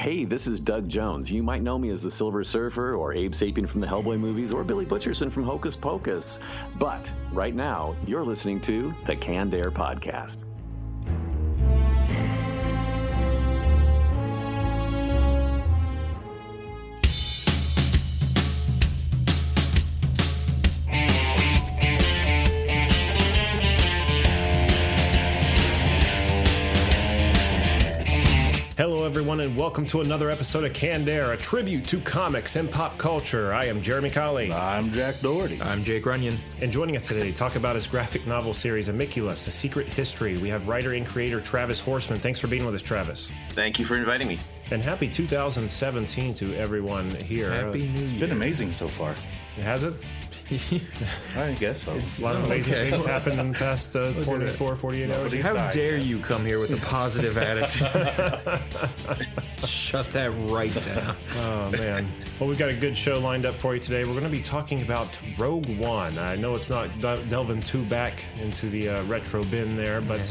Hey, this is Doug Jones. You might know me as the Silver Surfer, or Abe Sapien from the Hellboy movies, or Billy Butcherson from Hocus Pocus. But right now, you're listening to the Canned Air Podcast. Everyone, and welcome to another episode of Canned Air, a tribute to comics and pop culture. I am Jeremy Colley. I'm Jack Doherty. I'm Jake Runyon. And joining us today to talk about his graphic novel series, Amiculus, A Secret History, we have writer and creator Travis Horseman. Thanks for being with us, Travis. Thank you for inviting me. And happy 2017 to everyone here. Happy New It's Year. been amazing so far. Has it? I guess so. A lot of amazing okay. things happened in the past uh, 24, 48 hours. How died dare yet. you come here with a positive attitude? Shut that right down. Oh man! Well, we've got a good show lined up for you today. We're going to be talking about Rogue One. I know it's not de- delving too back into the uh, retro bin there, but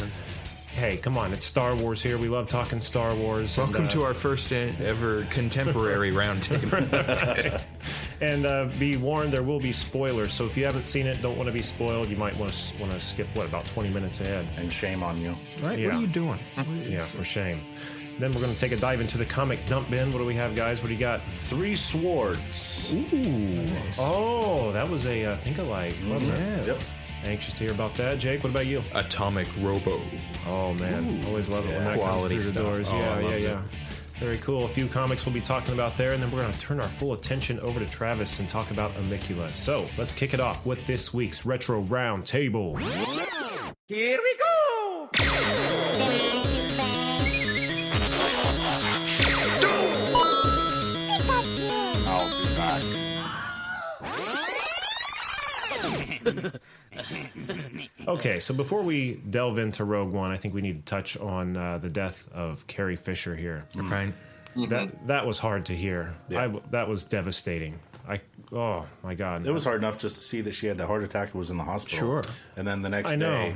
hey, come on! It's Star Wars here. We love talking Star Wars. and, Welcome uh, to our first ever contemporary roundtable. And uh, be warned, there will be spoilers. So if you haven't seen it, don't want to be spoiled. You might want to want to skip what about 20 minutes ahead. And shame on you. Right? Yeah. What are you doing? Yeah, for shame. Then we're going to take a dive into the comic dump bin. What do we have, guys? What do you got? Three swords. Ooh. Oh, that was a uh, think alike, wasn't it? Yep. Anxious to hear about that. Jake, what about you? Atomic Robo. Oh man, always love it when that Quality comes through the doors. Oh, yeah, I yeah, yeah. it. Very cool. A few comics we'll be talking about there, and then we're going to turn our full attention over to Travis and talk about Amiculus. So let's kick it off with this week's retro round table. Here we go! I'll be back. Okay, so before we delve into Rogue One, I think we need to touch on uh, the death of Carrie Fisher here. Right? That that was hard to hear. Yeah. I, that was devastating. I oh my god, It was hard enough just to see that she had the heart attack and was in the hospital. Sure. And then the next I know. day,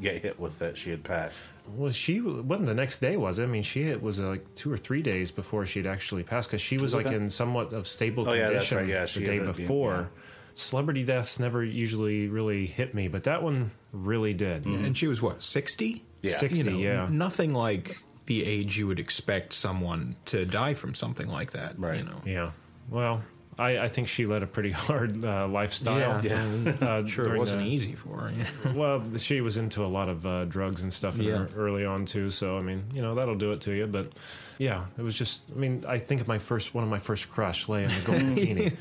get hit with that she had passed. Well, she wasn't the next day, was it? I mean, she it was uh, like two or three days before she'd actually passed because she was it like that? in somewhat of stable Oh, yeah, condition that's right. Yeah, she the day ended up being- before. yeah. Celebrity deaths never usually really hit me, but that one really did. And she was what, 60? Yeah. 60, yeah. Nothing like the age you would expect someone to die from something like that. Right. You know? Yeah. Well, I, I think she led a pretty hard uh, lifestyle. Yeah. Uh, Sure, it wasn't the- easy for her. yeah. Well, she was into a lot of uh, drugs and stuff in Yeah. her early on too. So I mean, you know, that'll do it to you. But yeah, it was just. I mean, I think of my first one of my first crush, Leia in the gold bikini.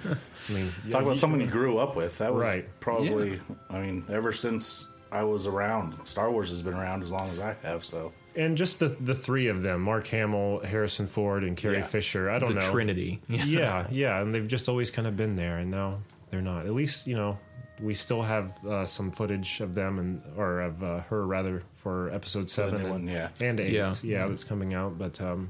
I mean, yeah, Talk about you- someone you grew up with. That was Right. probably, I mean, ever since I was around. Star Wars has been around as long as I have, so. and just the the three of them: Mark Hamill, Harrison Ford, and Carrie Yeah. Fisher. I don't The know. Trinity. yeah, yeah, and they've just always kind of been there, and now they're not. At least you know we still have uh, some footage of them and or of uh, her rather for episode seven and, one, yeah. and eight, yeah, Yeah. that's coming out. But um,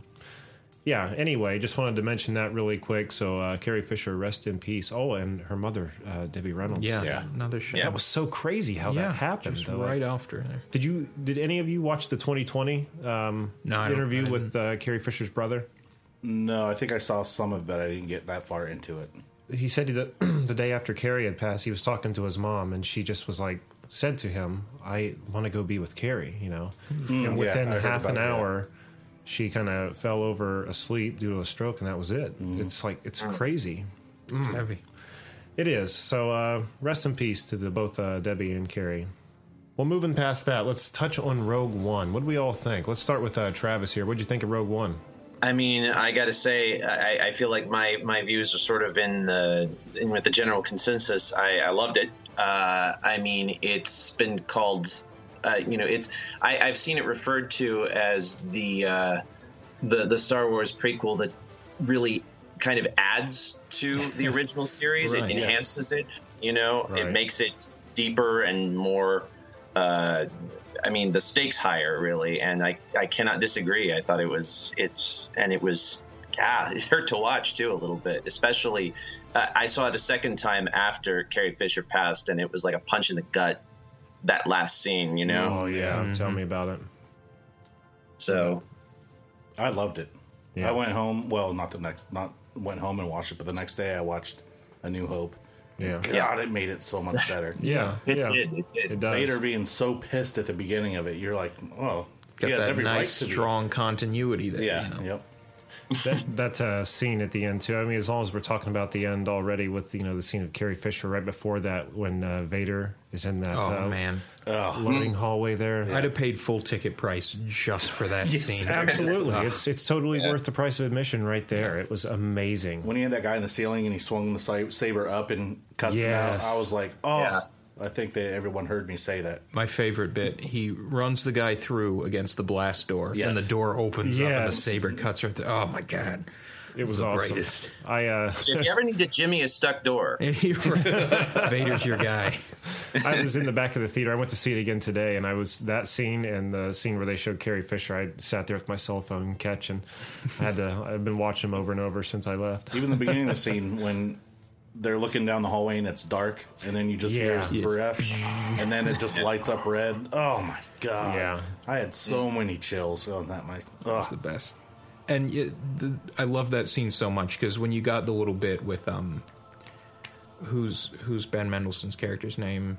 yeah, anyway, just wanted to mention that really quick. So uh, Carrie Fisher, rest in peace. Oh, and her mother, uh, Debbie Reynolds. Yeah. Yeah. Another shot. that was so crazy how yeah, that happened. Just though. right after. there. Did you? Did any of you watch the 2020 um, No, interview with uh, Carrie Fisher's brother? No, I think I saw some of it, but I didn't get that far into it. he said that the day after Carrie had passed, he was talking to his mom, and she just was like, said to him, "I want to go be with Carrie," you know. and within I heard half an hour. that. Hour, she kind of fell over asleep due to a stroke, and that was it. It's like it's crazy. It's heavy. It is. So uh, rest in peace to the both uh, Debbie and Carrie. Well, moving past that, let's touch on Rogue One. What do we all think? Let's start with uh, Travis here. What do you think of Rogue One? I mean, I got to say, I, I feel like my, my views are sort of in the in with the general consensus. I, I loved it. Uh, I mean, it's been called, uh, you know, it's I, I've seen it referred to as the uh, the the Star Wars prequel that really kind of adds to the original series. Right, it yes. enhances it. You know, Right. it makes it deeper and more. Uh, I mean, the stakes higher, really, and I, I cannot disagree. I thought it was it's and it was yeah, it hurt to watch too a little bit, especially uh, I saw it a second time after Carrie Fisher passed, and it was like a punch in the gut. That last scene, you know. Oh yeah, Mm-hmm. tell me about it. So I loved it. Yeah. I went home. Well, not the next, not went home and watched it, but the next day I watched A New Hope. Yeah. God, it made it so much better. Yeah. It yeah. did. It did. It does. Vader being so pissed at the beginning of it, you're like, oh, Got he has that every nice, right to be. strong continuity there. Yeah, you know? yep. that that uh, scene at the end too. I mean, as long as we're talking about the end already, with you know the scene of Carrie Fisher right before that, when uh, Vader is in that Oh uh, man, loading hallway there. I'd have paid full ticket price just for that scene. Absolutely, Ugh. it's it's totally worth the price of admission right there. It was amazing. When he had that guy in the ceiling and he swung the saber up and cuts Yes. him out, I was like, oh, Yeah. I think that everyone heard me say that. My favorite bit, he runs the guy through against the blast door, Yes. and the door opens up, and the saber cuts right there. Oh my god, It was the awesome. greatest. I uh, if you ever need to Jimmy a stuck door, Vader's your guy. I was in the back of the theater. I went to see it again today, and I was that scene and the scene where they showed Carrie Fisher. I sat there with my cell phone catching. I had to. I've been watching them over and over since I left. Even the beginning of the scene when they're looking down the hallway and it's dark, and then you just hear his Yes. breath, and then it just lights up red. Oh my god! Yeah. I had so many chills on that. My oh, It's the best. And it, the, I love that scene so much because when you got the little bit with um, who's who's Ben Mendelsohn's character's name?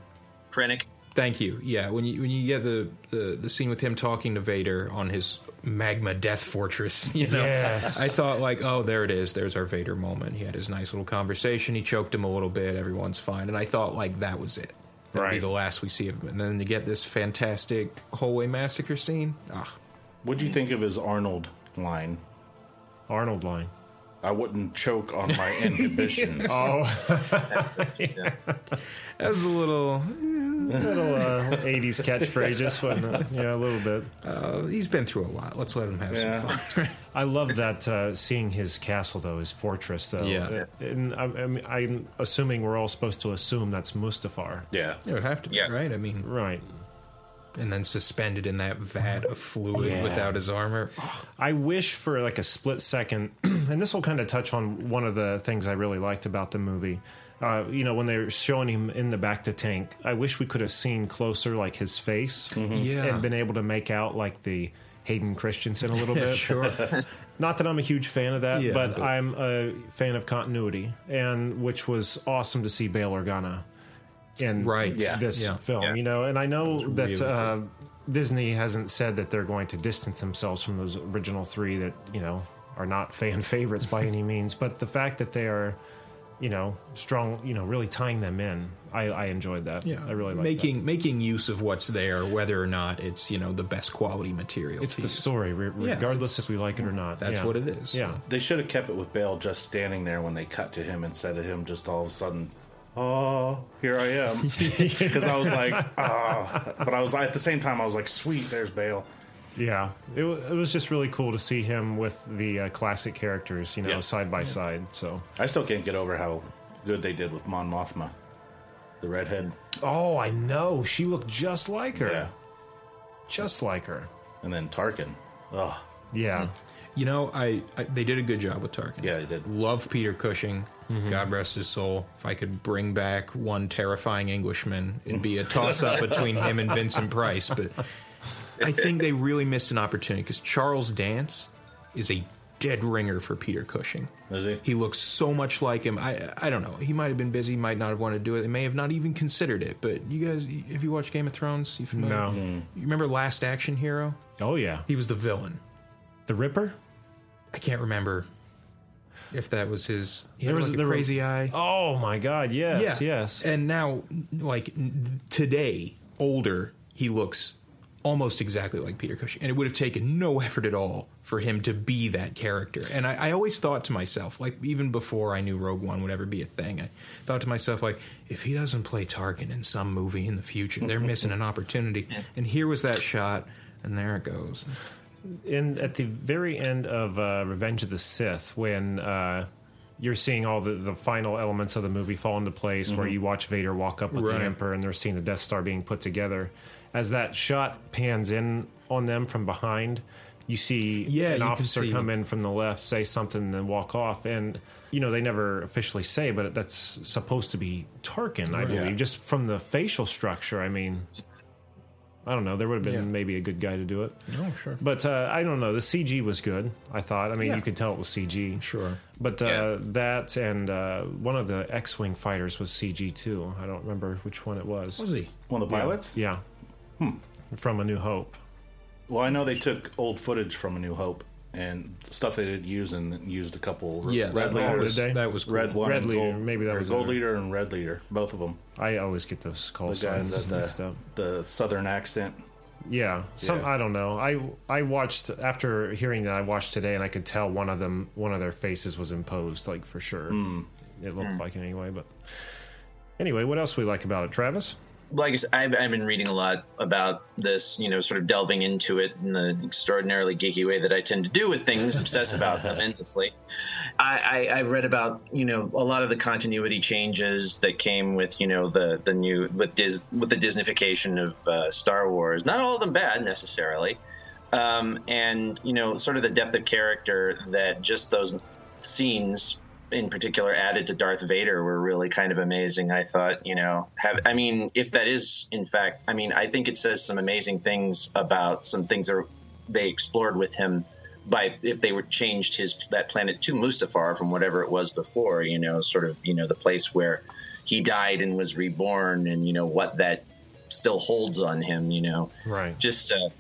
Krennic. Thank you. Yeah, when you when you get the, the the scene with him talking to Vader on his magma death fortress, you know, Yes. I thought like, oh, there it is. There's our Vader moment. He had his nice little conversation. He choked him a little bit. Everyone's fine. And I thought like that was it. That'd be the last we see of him. And then to get this fantastic hallway massacre scene. Ah, What do you think of his Arnold line? Arnold line. I wouldn't choke on my inhibitions. Oh, that was a little. little uh, '80s catchphrase, just wasn't it? Yeah, a little bit. Uh, he's been through a lot. Let's let him have Yeah. some fun. I love that uh, seeing his castle though, his fortress though. Yeah. and I, I mean, I'm assuming we're all supposed to assume that's Mustafar, yeah, it would have to be Yeah. right. I mean, right? And then suspended in that vat of fluid Yeah. without his armor. I wish for like a split second, and this will kind of touch on one of the things I really liked about the movie. Uh, you know, when they're showing him in the bacta tank, I wish we could have seen closer, like his face, Yeah. and been able to make out like the Hayden Christensen a little bit. Sure. Not that I'm a huge fan of that, Yeah, but, but- I'm a fan of continuity, and which was awesome to see Bail Organa in Right. Yeah. this Yeah. film. Yeah. You know, and I know that really uh, Disney hasn't said that they're going to distance themselves from those original three that you know are not fan favorites by any means, but the fact that they are. You know, strong. You know, really tying them in. I, I enjoyed that. Yeah, I really like making making use of what's there, whether or not it's you know the best quality material. It's the use. story, re- Yeah, regardless it's- if we like it or not. that's Yeah. what it is. Yeah, they should have kept it with Bail just standing there when they cut to him instead of him just all of a sudden. Oh, here I am. Because I was like, ah, but I was at the same time I was like, sweet, there's Bail. Yeah, it, wa- it was just really cool to see him with the uh, classic characters, you know, Yeah. side by side. So, I still can't get over how good they did with Mon Mothma, the redhead. oh, I know she looked just like her, Yeah, just like her. and then Tarkin. Oh, Yeah, You know, I, I they did a good job with Tarkin. Yeah, they did. Love Peter Cushing. Mm-hmm. God rest his soul. If I could bring back one terrifying Englishman, it'd be a toss up between him and Vincent Price. But I think they really missed an opportunity because Charles Dance is a dead ringer for Peter Cushing. is he? He looks so much like him. I I don't know. He might have been busy, might not have wanted to do it. They may have not even considered it. But you guys, if you watch Game of Thrones, you familiar? No. Hmm. You remember Last Action Hero? oh yeah, He was the villain. the Ripper. I can't remember if that was his. He There had was- like a there were- crazy eye. Oh my God, yes, yes. And now, like today, older, he looks almost exactly like Peter Cushing, and it would have taken no effort at all for him to be that character. And I, I always thought to myself, like even before I knew Rogue One would ever be a thing, I thought to myself, like if he doesn't play Tarkin in some movie in the future, they're missing an opportunity. And here was that shot, and there it goes. In at the very end of uh, Revenge of the Sith, when uh, you're seeing all the, the final elements of the movie fall into place, where you watch Vader walk up with Right. the Emperor, and they're seeing the Death Star being put together. As that shot pans in on them from behind, you see Yeah, an can officer come in from the left, say something, and then walk off. And you know they never officially say, but that's supposed to be Tarkin, I believe, Yeah. just from the facial structure. I mean, I don't know. There would have been Yeah. maybe a good guy to do it. Oh, sure. But uh, I don't know. The CG was good. I thought. I mean, Yeah. you could tell it was CG. Sure. But uh, Yeah. that and uh, one of the X-wing fighters was CG too. I don't remember which one it was. Was he? One of the pilots? Yeah. Hmm. From A New Hope. Well, I know they took old footage from A New Hope and stuff they didn't use and used a couple Yeah, red that, that leaders. was, that was cool. Red one, Red leader, gold, maybe that was gold it. leader and red leader, both of them. I always get those call The guy signs that the, mixed up. the southern accent. Yeah, some Yeah. I don't know. I I watched after hearing that I watched today, and I could tell one of them, one of their faces was imposed, like for sure. Hmm. It looked like it anyway. But anyway, what else we like about it, Travis? Like I said, I've, I've been reading a lot about this, you know, sort of delving into it in the extraordinarily geeky way that I tend to do with things, obsess about them endlessly. I, I, I've read about, you know, a lot of the continuity changes that came with, you know, the the new with Dis, with the Disneyfication of uh, Star Wars. Not all of them bad necessarily, um, and you know, sort of the depth of character that just those scenes in particular added to Darth Vader were really kind of amazing. I thought, you know, have I mean, if that is in fact, I mean, I think it says some amazing things about some things that they explored with him by if they were changed his that planet to Mustafar from whatever it was before, you know, sort of, you know, the place where he died and was reborn and you know what that still holds on him, you know Right. just uh,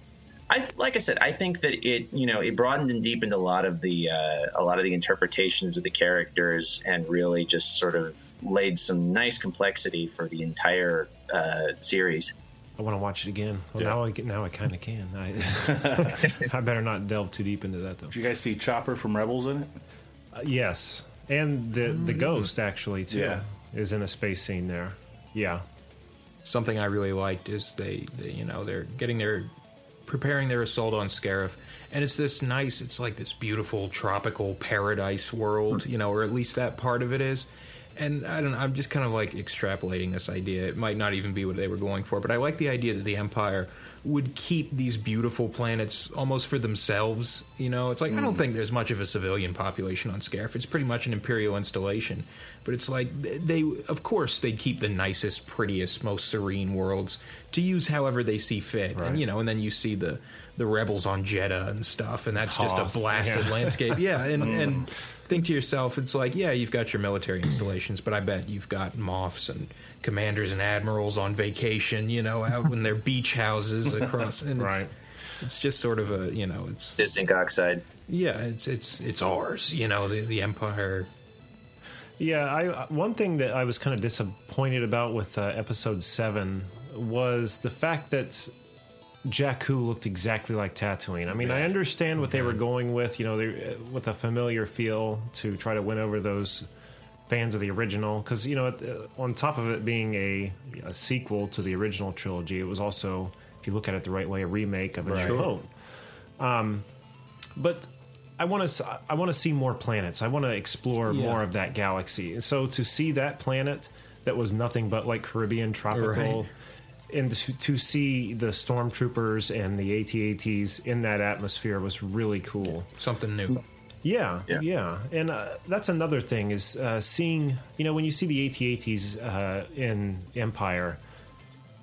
I like I said, I think that it you know it broadened and deepened a lot of the uh, a lot of the interpretations of the characters and really just sort of laid some nice complexity for the entire uh, series. I want to watch it again. Well, now I get- now I kind of can. I, I better not delve too deep into that though. Did you guys see Chopper from Rebels in it? Uh, yes, and the the ghost actually too Yeah. is in a space scene there. Yeah, Something I really liked is they, they, you know, they're getting their preparing their assault on Scarif, and it's this nice, it's like this beautiful tropical paradise world, you know, or at least that part of it is. And I don't know, I'm just kind of like extrapolating this idea. It might not even be what they were going for, but I like the idea that the Empire would keep these beautiful planets almost for themselves. You know, it's like I don't mm-hmm. think there's much of a civilian population on Scarif. It's pretty much an imperial installation. But it's like they, of course, they keep the nicest, prettiest, most serene worlds to use however they see fit. And you know, and then you see the the rebels on Jedha and stuff, and that's just a blasted yeah. landscape. Yeah, and mm. and think to yourself, it's like, yeah, you've got your military installations, but I bet you've got moffs and commanders and admirals on vacation, you know, out in their beach houses across. And it's- Right. It's just sort of a, you know, it's The zinc oxide. yeah, it's it's it's ours. You know, the the empire. Yeah, I one thing that I was kind of disappointed about with uh, episode seven was the fact that Jakku looked exactly like Tatooine. I mean, I understand what they were going with, you know, they, with a familiar feel to try to win over those fans of the original. Because you know, uh, on top of it being a, a sequel to the original trilogy, it was also, if you look at it the right way, a remake of a Right. clone. Um, but I want to I want to see more planets. I want to explore Yeah. more of that galaxy. So to see that planet that was nothing but like Caribbean tropical, Right. and to, to see the stormtroopers and the AT-ATs in that atmosphere was really cool. Something new. Yeah, yeah, Yeah. and uh, that's another thing is uh, seeing. You know, when you see the AT-ATs uh, in Empire,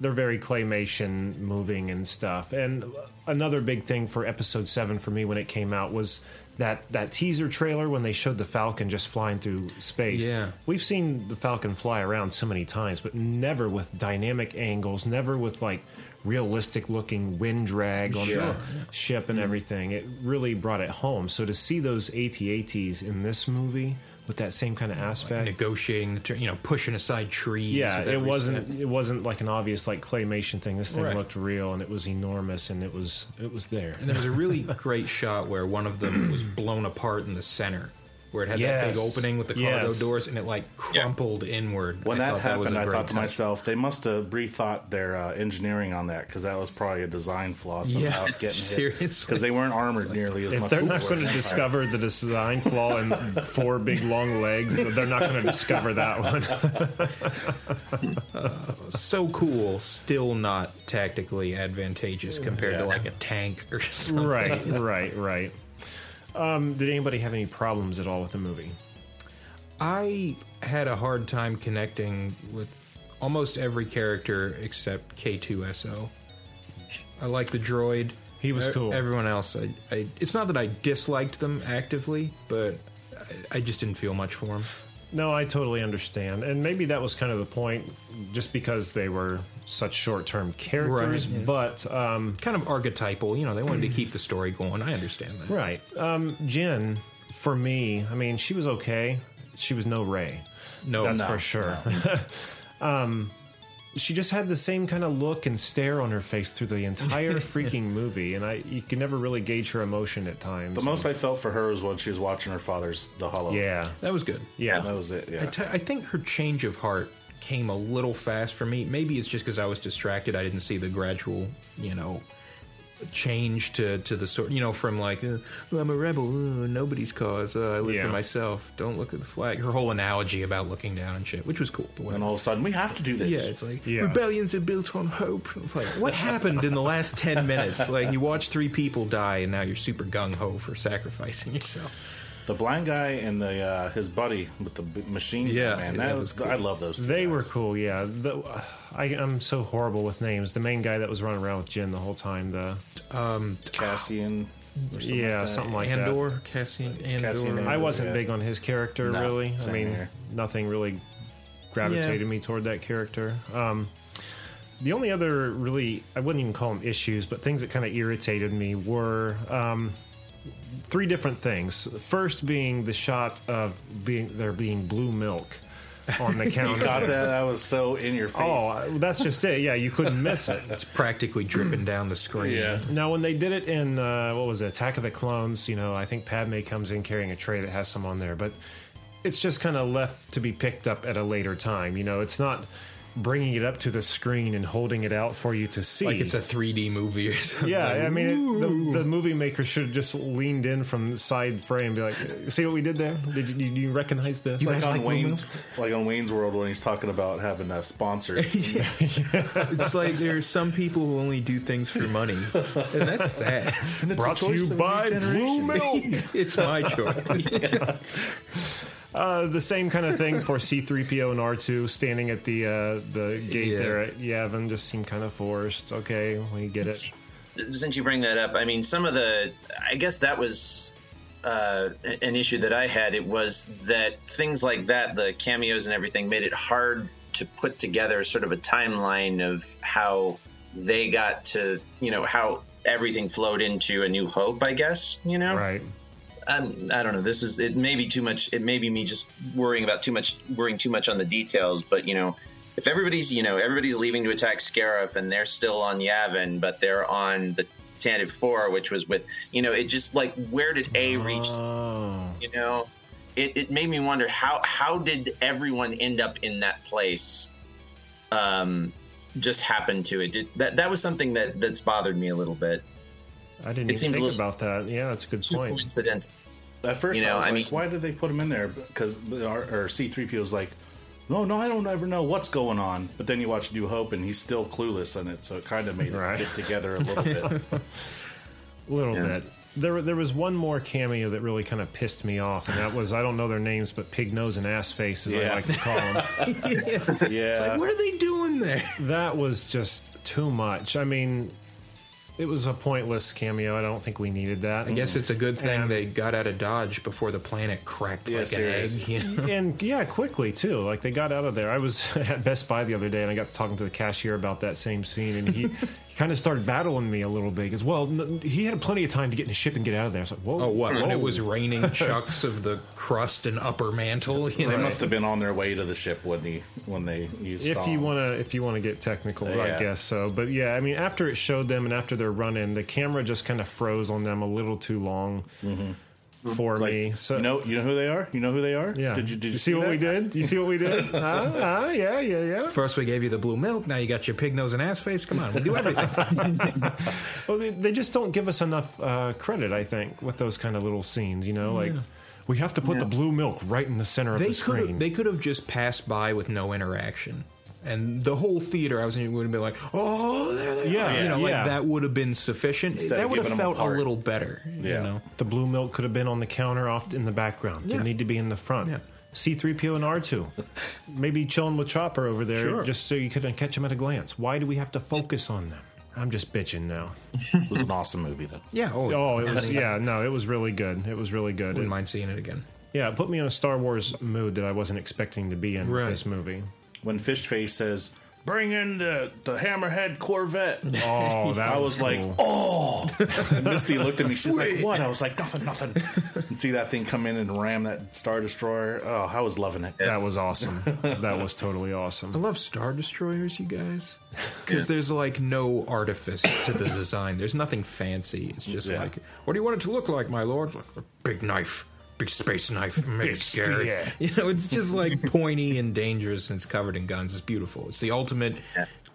they're very claymation moving and stuff. And another big thing for Episode Seven for me when it came out was that that teaser trailer when they showed the Falcon just flying through space. Yeah. we've seen the Falcon fly around so many times, but never with dynamic angles, never with like realistic looking wind drag on Sure. the ship and mm-hmm. everything. It really brought it home. So to see those AT-ATs in this movie with that same kind of aspect, Negotiating the, ter- you know, pushing aside trees. yeah, it wasn't it wasn't like an obvious like claymation thing. This thing Right. looked real and it was enormous and it was it was there. And there was a really great shot where one of them was blown apart in the center, where it had that big opening with the cargo Yes. doors, and it like crumpled inward. When I that happened, a I great thought to touch. myself, they must have rethought their uh, engineering on that because that was probably a design flaw somehow Yeah, getting hit. Because they weren't armored nearly as If much. they're not going to discover the design flaw in four big long legs, they're not going to discover that one. so cool, still not tactically advantageous compared to like a tank or something. right, right, right. Um, did anybody have any problems at all with the movie? I had a hard time connecting with almost every character except K2SO. I like the droid. He was cool. Everyone else, I, I, it's not that I disliked them actively, but I, I just didn't feel much for them. No, I totally understand. And maybe that was kind of the point, just because they were such short term characters. Right, yeah. But, um, Kind of archetypal, you know. They wanted to keep the story going. I understand that. right. Um, Jen, for me, I mean, she was okay. She was no Rey. No, That's no, for sure. um, she just had the same kind of look and stare on her face through the entire freaking movie, and I you can never really gauge her emotion at times. The most I felt for her was when she was watching her father's The Hollow. yeah, That was good. yeah, that was it. Yeah, te- I think her change of heart came a little fast for me. Maybe it's just because I was distracted. I didn't see the gradual, you know, change to to the sort, you know, from like uh, well, I'm a rebel, uh, nobody's cause, uh, I live Yeah. for myself. Don't look at the flag. Her whole analogy about looking down and shit, which was cool. But and all of a sudden we have to do this. Yeah, it's like Yeah. rebellions are built on hope. Like, what happened in the last ten minutes? Like you watch three people die, and now you're super gung ho for sacrificing yourself. The blind guy and the uh, his buddy with the machine. Yeah, man, that, that was. was cool. I love those. Two They guys. were cool, yeah. The, I, I'm so horrible with names. The main guy that was running around with Jyn the whole time, the Cassian. or something yeah, like something like that. Andor, Cassian, Andor. Cassian Andor. I wasn't Yeah. big on his character, No, really. I mean, here. nothing really gravitated Yeah. me toward that character. Um, the only other really, I wouldn't even call them issues, but things that kind of irritated me were um, three different things. First being the shot of being there being blue milk on the counter. You counter. got that? That was so in your face. Oh, that's just it. Yeah, you couldn't miss it. It's practically dripping down the screen. yeah. Now, when they did it in uh, what was it, Attack of the Clones? You know, I think Padme comes in carrying a tray that has some on there, but it's just kind of left to be picked up at a later time. You know, it's not bringing it up to the screen and holding it out for you to see. Like it's a 3D movie or something. yeah, Like, I mean, it, the, the movie maker should have just leaned in from the side frame, and be like, "See what we did there? Did you, do you recognize this?" Like on like Wayne's, like on Wayne's World when he's talking about having uh, sponsors. it's like there are some people who only do things for money, and that's sad. And it's Brought to you by Blue. Milk. it's my choice. Uh, the same kind of thing for C3PO and R2 standing at the uh, the gate Yeah. there at Yavin just seemed kind of forced. Okay, we get it. since you bring that up, I mean, some of the, I guess that was uh, an issue that I had. It was that things like that, the cameos and everything, made it hard to put together sort of a timeline of how they got to, you know, how everything flowed into A New Hope. I guess you know, Right. I'm, I don't know. This is it. May be too much. It may be me just worrying about too much, worrying too much on the details. But you know, if everybody's you know everybody's leaving to attack Scarif and they're still on Yavin, but they're on the Tantive Four, which was with you know, it just like where did A reach? Oh. You know, it, it made me wonder how how did everyone end up in that place? Um, just happened to it. That that was something that that's bothered me a little bit. I didn't It even seems a think little- about that. Yeah, that's a good Too point. coincidental. At first, You know, I was I like, mean- why did they put him in there? Because our, C three PO was like, no, no, I don't ever know what's going on. But then you watch New Hope, and he's still clueless in it, so it kind of made Right. it fit together a little bit. A little Yeah. bit. There, there was one more cameo that really kind of pissed me off, and that was I don't know their names, but Pig Nose and Ass Face, as I like to call them. yeah, it's Like, what are they doing there? that was just too much. I mean, it was a pointless cameo. I don't think we needed that. I guess it's a good thing And- they got out of Dodge before the planet cracked Yeah, like an egg. You know? and yeah, quickly too. Like they got out of there. I was at Best Buy the other day, and I got to talking to the cashier about that same scene, and he kind of started battling me a little bit. Because well, he had plenty of time to get in the ship and get out of there. I was like, whoa, Oh, what? When it was raining chunks of the crust and upper mantle. You they know? must have been on their way to the ship when he when they used. If you want to, if you want to get technical, I Yeah. guess so. But yeah, I mean, after it showed them and after their run in, the camera just kind of froze on them a little too long mm-hmm. For Like, me. So you know, you know who they are. You know who they are. yeah. Did you did you, see, what we that? did? You see what we did? uh, uh, yeah, yeah, yeah. First we gave you the blue milk, now you got your pig nose and ass face. Come on, we do everything. Well, they, they just don't give us enough uh, credit, I think, with those kind of little scenes. You know, like we have to put the blue milk right in the center of they the could screen. have they could have just passed by with no interaction. And the whole theater, I was in, would have been like, "Oh, there they Yeah, are!" You know, yeah. like that would have been sufficient. Instead that would have giving them felt a apart. little better. Yeah. You know, the blue milk could have been on the counter off in the background. Didn't need to be in the front. Yeah. C3PO and R2. Maybe chilling with Chopper over there Sure. just so you couldn't catch them at a glance. Why do we have to focus on them? I'm just bitching now. It was an awesome movie, though. Yeah. Oh, Oh, it was yeah, no, it was really good. It was really good. wouldn't It- mind seeing it again. yeah, it put me in a Star Wars mood that I wasn't expecting to be in Right. this movie. When Fishface says, "Bring in the the Hammerhead Corvette," Oh, that I was like, cool. "Oh!" And Misty looked at me. She's like, "What?" I was like, "Nothing, nothing." And see that thing come in and ram that Star Destroyer. Oh, I was loving it. that was awesome. that was totally awesome. I love Star Destroyers, you guys, because there's like no artifice to the design. There's nothing fancy. It's just Yeah. like, what do you want it to look like, my lord? It's like a big knife, big space knife, make it scary. spear. You know, it's just like pointy and dangerous, and it's covered in guns. It's beautiful. It's the ultimate,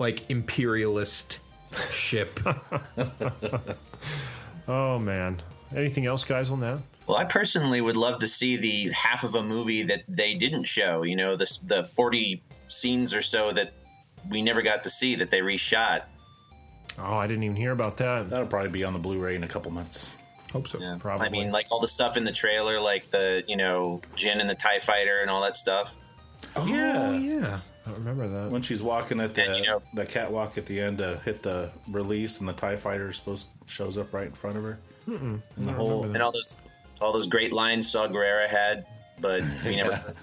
like imperialist ship. Oh man. Anything else, guys, on that? Well, I personally would love to see the half of a movie that they didn't show. You know, the the forty scenes or so that we never got to see that they reshot. Oh, I didn't even hear about that. That'll probably be on the Blu-ray in a couple months. Hope so. Yeah. Probably. I mean, like all the stuff in the trailer, like the you know Jyn and the Tie Fighter and all that stuff. Oh Yeah. yeah. I don't remember that. When she's walking at the Yeah, you know. the catwalk at the end to hit the release, and the Tie Fighter supposed shows up right in front of her. Mm-mm, and the whole and all those all those great lines Saw Gerrera had, but we never.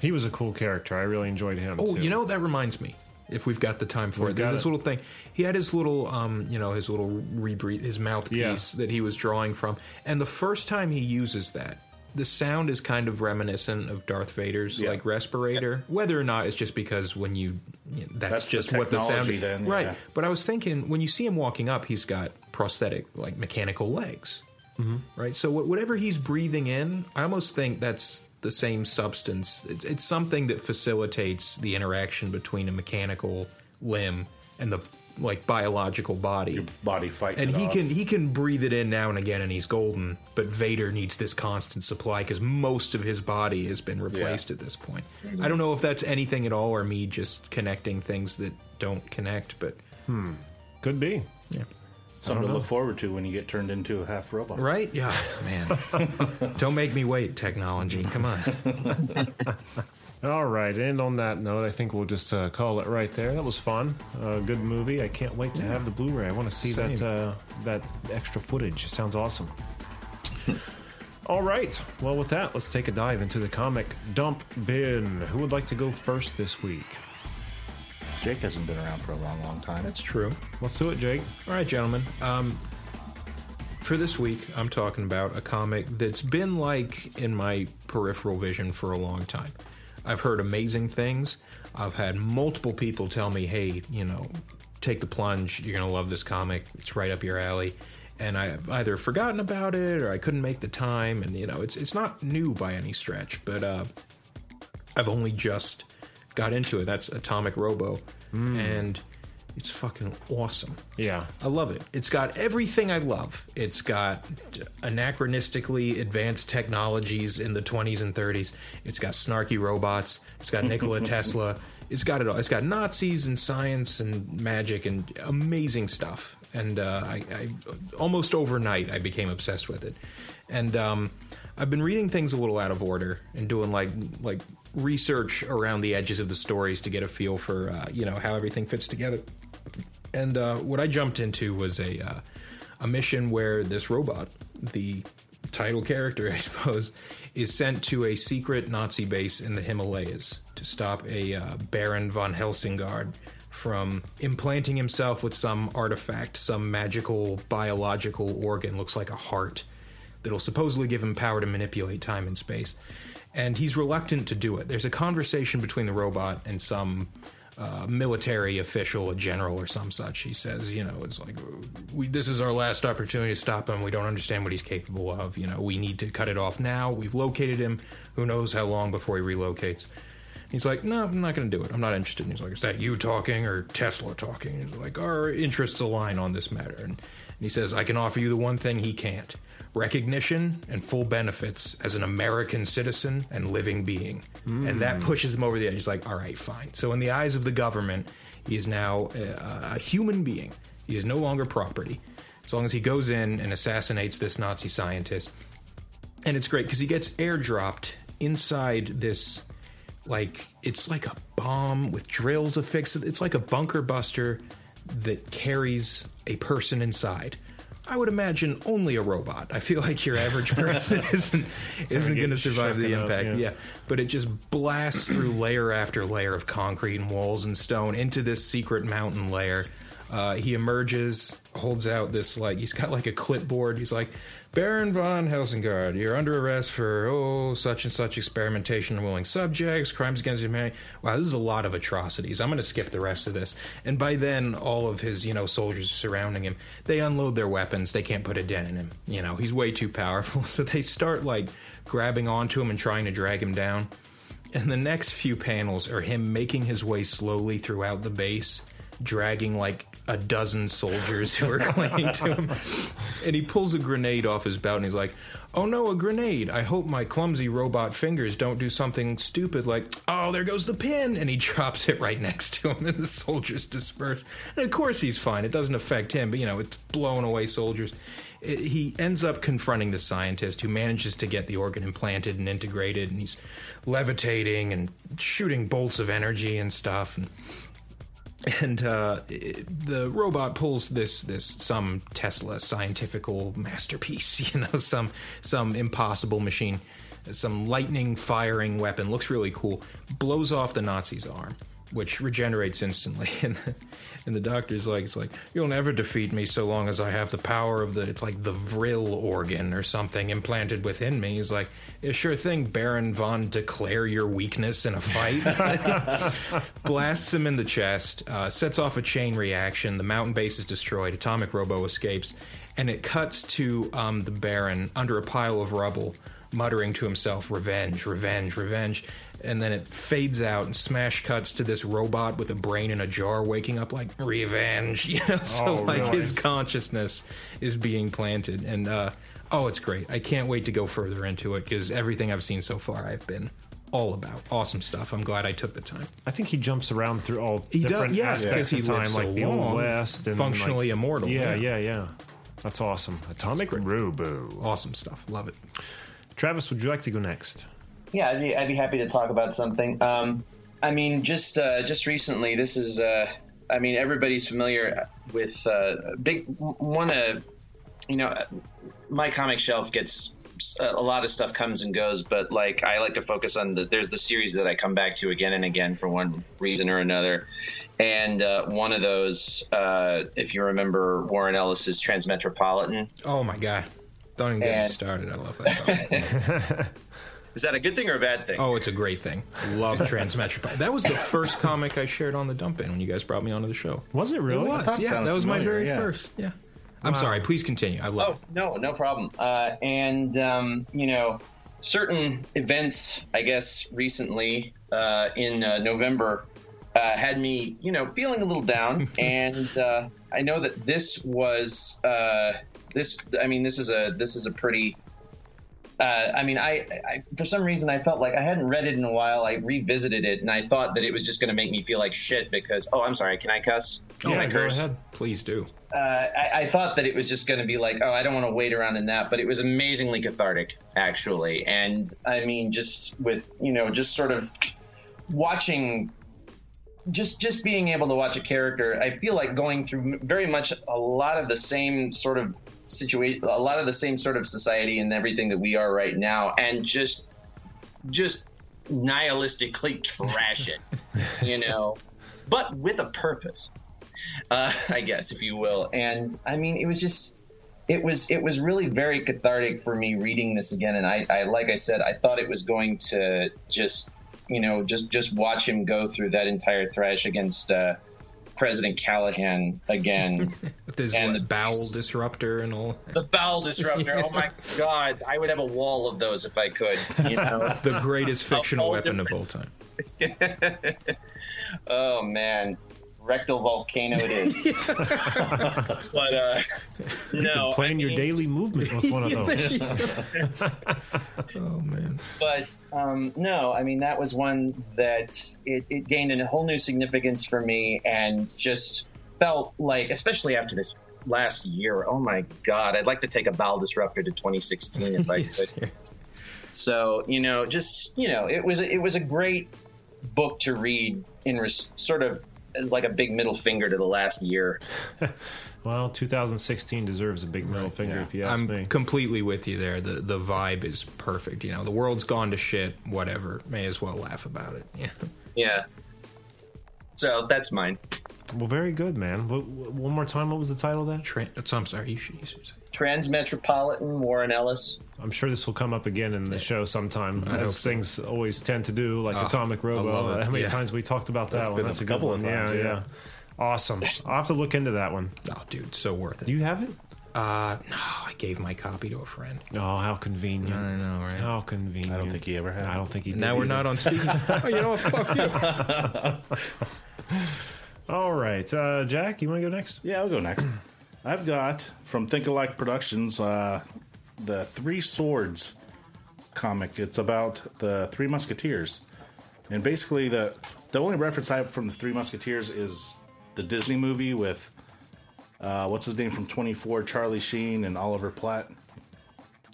He was a cool character. I really enjoyed him. Oh, too. you know that reminds me. If we've got the time for We've it, there's this it. little thing. He had his little, um, you know, his little rebreathe, his mouthpiece that he was drawing from, and the first time he uses that, the sound is kind of reminiscent of Darth Vader's Yeah. like respirator. Whether or not it's just because when you, you know, that's, That's the just what the sound, technology then, right? yeah. But I was thinking when you see him walking up, he's got prosthetic, like mechanical legs, Mm-hmm. right? So whatever he's breathing in, I almost think that's the same substance. It's, it's something that facilitates the interaction between a mechanical limb and the like biological body. your body fighting. And it he off. can he can breathe it in now and again, and he's golden. But Vader needs this constant supply because most of his body has been replaced at this point. I don't know if that's anything at all, or me just connecting things that don't connect. But hmm. could be. yeah, something to look forward to when you get turned into a half robot. right? Yeah, man. don't make me wait, technology. Come on. All right, and on that note, I think we'll just uh, call it right there. That was fun, uh, good movie. I can't wait to have the Blu-ray. I want to see that uh, that extra footage. It sounds awesome. All right, well, with that, let's take a dive into the comic dump bin. Who would like to go first this week? Jake hasn't been around for a long, long time. That's true. Let's do it, Jake. All right, gentlemen. Um, for this week, I'm talking about a comic that's been like in my peripheral vision for a long time. I've heard amazing things. I've had multiple people tell me, "Hey, you know, take the plunge. You're gonna love this comic. It's right up your alley." And I've either forgotten about it or I couldn't make the time. And you know, it's it's not new by any stretch, but uh, I've only just got into it. That's Atomic Robo, and it's fucking awesome. Yeah, I love it. It's got everything I love. It's got anachronistically advanced technologies in the 20s and 30s. It's got snarky robots. It's got Nikola Tesla. It's got it all. It's got Nazis and science and magic and amazing stuff. And uh, I, I almost overnight I became obsessed with it. And um, I've been reading things a little out of order and doing like like research around the edges of the stories to get a feel for uh, you know how everything fits together. And uh, what I jumped into was a uh, a mission where this robot, the title character, I suppose, is sent to a secret Nazi base in the Himalayas to stop a uh, Baron von Helsingard from implanting himself with some artifact, some magical biological organ, looks like a heart, that'll supposedly give him power to manipulate time and space. And he's reluctant to do it. There's a conversation between the robot and some uh, military official, a general or some such. He says, you know, it's like, we, this is our last opportunity to stop him. We don't understand what he's capable of. You know, we need to cut it off now. We've located him. Who knows how long before he relocates? He's like, no, I'm not going to do it. I'm not interested. And he's like, is that you talking or Tesla talking? And he's like, our interests align on this matter. And, and he says, I can offer you the one thing he can't recognition and full benefits as an American citizen and living being. And that hmm. pushes him over the edge. He's like, all right, fine. So, in the eyes of the government, he is now a, a human being. He is no longer property. As long as he goes in and assassinates this Nazi scientist. And it's great because he gets airdropped inside this like it's like a bomb with drills affixed. It's like a bunker buster that carries a person inside. I would imagine only a robot. I feel like your average person isn't isn't going to survive the impact. yeah. yeah, but it just blasts through layer after layer of concrete and walls and stone into this secret mountain layer. Uh, he emerges, holds out this like he's got like a clipboard. He's like, Baron von Helsingard, you're under arrest for oh such and such experimentation on willing subjects, crimes against humanity. Wow, this is a lot of atrocities. I'm going to skip the rest of this. And by then, all of his you know soldiers surrounding him. They unload their weapons. They can't put a dent in him. You know he's way too powerful. So they start like grabbing onto him and trying to drag him down. And the next few panels are him making his way slowly throughout the base, dragging like a dozen soldiers who are clinging to him. And he pulls a grenade off his belt and he's like, Oh no, a grenade. I hope my clumsy robot fingers don't do something stupid like, Oh, there goes the pin. And he drops it right next to him and the soldiers disperse. And of course he's fine. It doesn't affect him, but you know, it's blowing away soldiers it- he ends up confronting the scientist who manages to get the organ implanted and integrated and he's levitating and shooting bolts of energy and stuff and and uh, the robot pulls this this some Tesla scientifical masterpiece, you know, some some impossible machine, some lightning firing weapon looks really cool, blows off the Nazi's arm, which regenerates instantly, and and the doctor's like, it's like you'll never defeat me so long as I have the power of the it's like the Vril organ or something implanted within me. He's like, yeah, sure thing, Baron von, declare your weakness in a fight blasts him in the chest, uh, sets off a chain reaction. The mountain base is destroyed. Atomic Robo escapes, and it cuts to um, the Baron under a pile of rubble, muttering to himself, "Revenge, revenge, revenge." And then it fades out, and smash cuts to this robot with a brain in a jar, waking up like revenge. You know, so Oh, like really? his consciousness is being planted, and uh, oh, it's great. I can't wait to go further into it because everything I've seen so far, I've been all about. Awesome stuff. I'm glad I took the time. I think he jumps around through all He does- yes, aspects he of time, so like the long, Old West and functionally like- immortal, Yeah, yeah. yeah, yeah. That's awesome. Atomic Robo. Awesome stuff. Love it. Travis, would you like to go next? Yeah, I'd be, I'd be happy to talk about something. Um, I mean, just uh, just recently, this is. Uh, I mean, everybody's familiar with uh, big one. of you know, my comic shelf gets a lot of stuff comes and goes, but like I like to focus on the. There's the series that I come back to again and again for one reason or another, and uh, one of those, uh, if you remember Warren Ellis's Transmetropolitan, Oh my god. Don't even get me started. I love that. is that a good thing or a bad thing? oh, it's a great thing. Love Transmetropolitan. That was the first comic I shared on the dump in when you guys brought me onto the show. Was it really? It was, yeah. That was my very yeah. first. Yeah. I'm sorry. Please continue. I love Oh no, no problem. Uh, and um, you know, certain events, I guess, recently uh, in uh, November uh, had me, you know, feeling a little down. and uh, I know that this was uh, this. I mean, this is a this is a pretty. Uh, I mean, I, I for some reason I felt like I hadn't read it in a while. I revisited it, and I thought that it was just going to make me feel like shit because. Oh, I'm sorry. Can I cuss? Can I yeah, go ahead. Please do. uh, I, I thought that it was just going to be like, oh, I don't want to wait around in that, but it was amazingly cathartic, actually. And I mean, just with you know, just sort of watching, just just being able to watch a character, I feel like going through very much a lot of the same sort of situation, a lot of the same sort of society and everything that we are right now, and just just nihilistically trash it, you know, but with a purpose uh, I guess, if you will. And I mean, it was just, it was, it was really very cathartic for me reading this again. And I, I, like I said, I thought it was going to just, you know, just, just watch him go through that entire thrash against uh, President Callahan again. There's And what, the bowel disruptor and all. the bowel disruptor. Oh my God, I would have a wall of those if I could. You know. The greatest fictional weapon of all time. oh man, rectal volcano it is. but uh, no, Plan I your daily movement with one of those. oh man. but um, no, I mean that was one that it, it gained a whole new significance for me, and just felt like, especially after this last year. Oh my God, I'd like to take a bowel disruptor to 2016 if I could. So you know, just you know, it was it was a great book to read in res- sort of as like a big middle finger to the last year. Well, 2016 deserves a big middle finger yeah. if you ask I'm me. completely with you there. The the vibe is perfect. You know, the world's gone to shit. Whatever. May as well laugh about it. Yeah. Yeah. So that's mine. Well, very good, man. One more time, what was the title of that? Trent, I'm sorry. You should, you should say. Transmetropolitan Warren Ellis. I'm sure this will come up again in the show sometime, hope as so. things always tend to do, like Ah, Atomic I Robo. How many Yeah. times we talked about that That's one? been That's a a good couple one. of times, yeah, yeah. yeah. Awesome. I'll have to look into that one. Oh, dude, so worth it. Do you have it? Uh, no, I gave my copy to a friend. Oh, how convenient. I know, right? How convenient. I don't think he ever had. I don't think he did. Now we're either. not on speaking. oh, you know what? Fuck you. All right. Uh, Jack, you want to go next? Yeah, I'll go next. I've got from Think Alike Productions uh, the Three Swords comic. It's about the Three Musketeers, and basically the the only reference I have from the Three Musketeers is the Disney movie with uh, what's his name from Twenty Four, Charlie Sheen and Oliver Platt.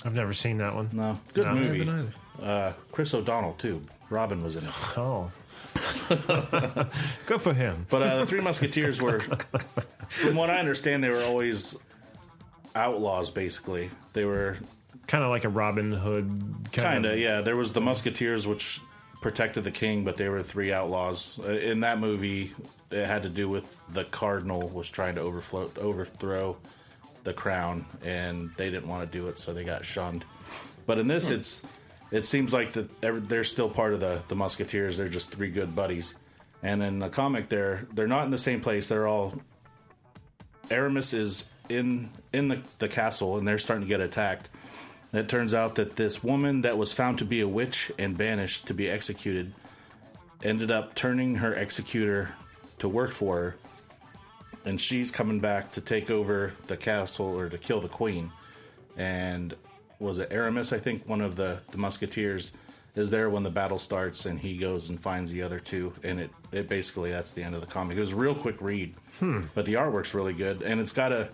I've never seen that one. No, good No, I movie. Uh, Chris O'Donnell too. Robin was in it. Oh. Good for him. But uh, the Three Musketeers were, from what I understand, they were always outlaws. Basically, they were Kind of like a Robin Hood. kind of yeah. There was the Musketeers, which protected the king, but they were three outlaws. Uh, In that movie, it had to do with the cardinal was trying to overflow, overthrow the crown, and they didn't want to do it, so they got shunned. But in this, it's it seems like that they're still part of the the Musketeers. They're just three good buddies. And in the comic, they're they're not in the same place. They're all Aramis is in in the, the castle, and they're starting to get attacked. And it turns out that this woman that was found to be a witch and banished to be executed ended up turning her executor to work for her, and she's coming back to take over the castle or to kill the queen. And was it Aramis? I think one of the the musketeers is there when the battle starts, and he goes and finds the other two, and it it basically that's the end of the comic. It was a real quick read, but the artwork's really good, and it's got a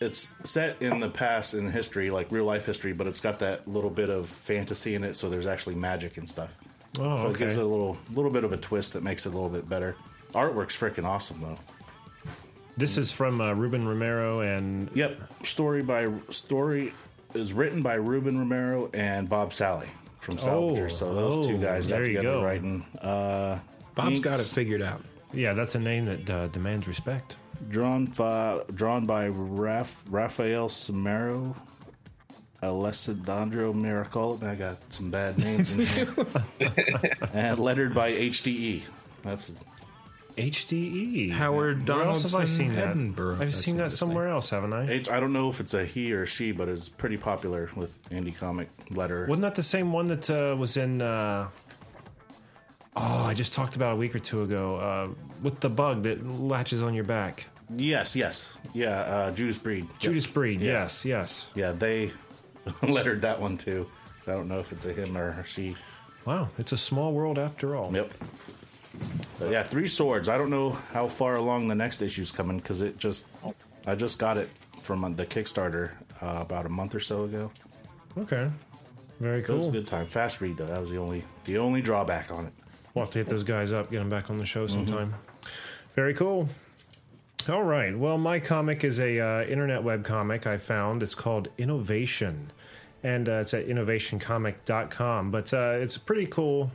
it's set in the past in history, like real life history, but it's got that little bit of fantasy in it, so there's actually magic and stuff. Oh, so it gives it a little little bit of a twist that makes it a little bit better. Artwork's freaking awesome though. This is from uh, Ruben Romero and Yep, story by story is written by Ruben Romero and Bob Salley from Salvager. Oh, so those two oh, guys got there you together go. writing. Uh, Bob's inks got it figured out. Yeah, that's a name that uh, demands respect. Drawn fi- drawn by Raf- Rafael Samaro. Alessandro Miracolo. I got some bad names in here. and lettered by HDE. That's HDE. Howard Where else have I Donaldson seen that? Edinburgh, I've that's seen that his somewhere else, haven't I? H. I don't know if it's a he or she, but it's pretty popular with indie comic letter. Wasn't that the same one that uh, was in? Uh, oh, I just talked about a week or two ago uh, with the bug that latches on your back. Yes, yes, yeah. Uh, Judas Breed. Yep. Judas Breed. Yeah. Yes, yes. Yeah, they lettered that one too. So I don't know if it's a him or a she. Wow, it's a small world after all. Yep. But yeah, three swords. I don't know how far along the next issue's coming because it just I just got it from the Kickstarter uh, about a month or so ago. Okay. Very cool. it was a good time. Fast read though. That was the only the only drawback on it. We'll have to hit those guys up, get them back on the show Mm-hmm. sometime. Very cool. All right. Well, my comic is a uh, internet web comic I found. It's called Innovation, and uh, it's at innovationcomic.com. But uh, it's a pretty cool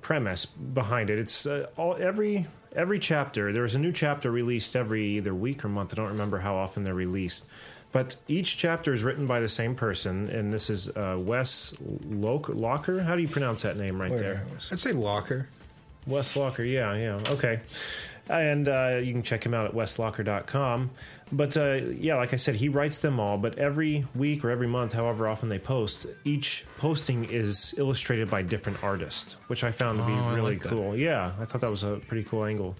premise behind it. It's uh, all every every chapter. There's a new chapter released every either week or month. I don't remember how often they're released. But each chapter is written by the same person, and this is uh, Wes Loc- Locker. How do you pronounce that name right there? I'd say Locker. Wes Locher, yeah, yeah, okay. And uh, you can check him out at weslocher.com. But uh, yeah, like I said, he writes them all, but every week or every month, however often they post, each posting is illustrated by different artists, which I found to be Oh, really like that. cool. Yeah, I thought that was a pretty cool angle.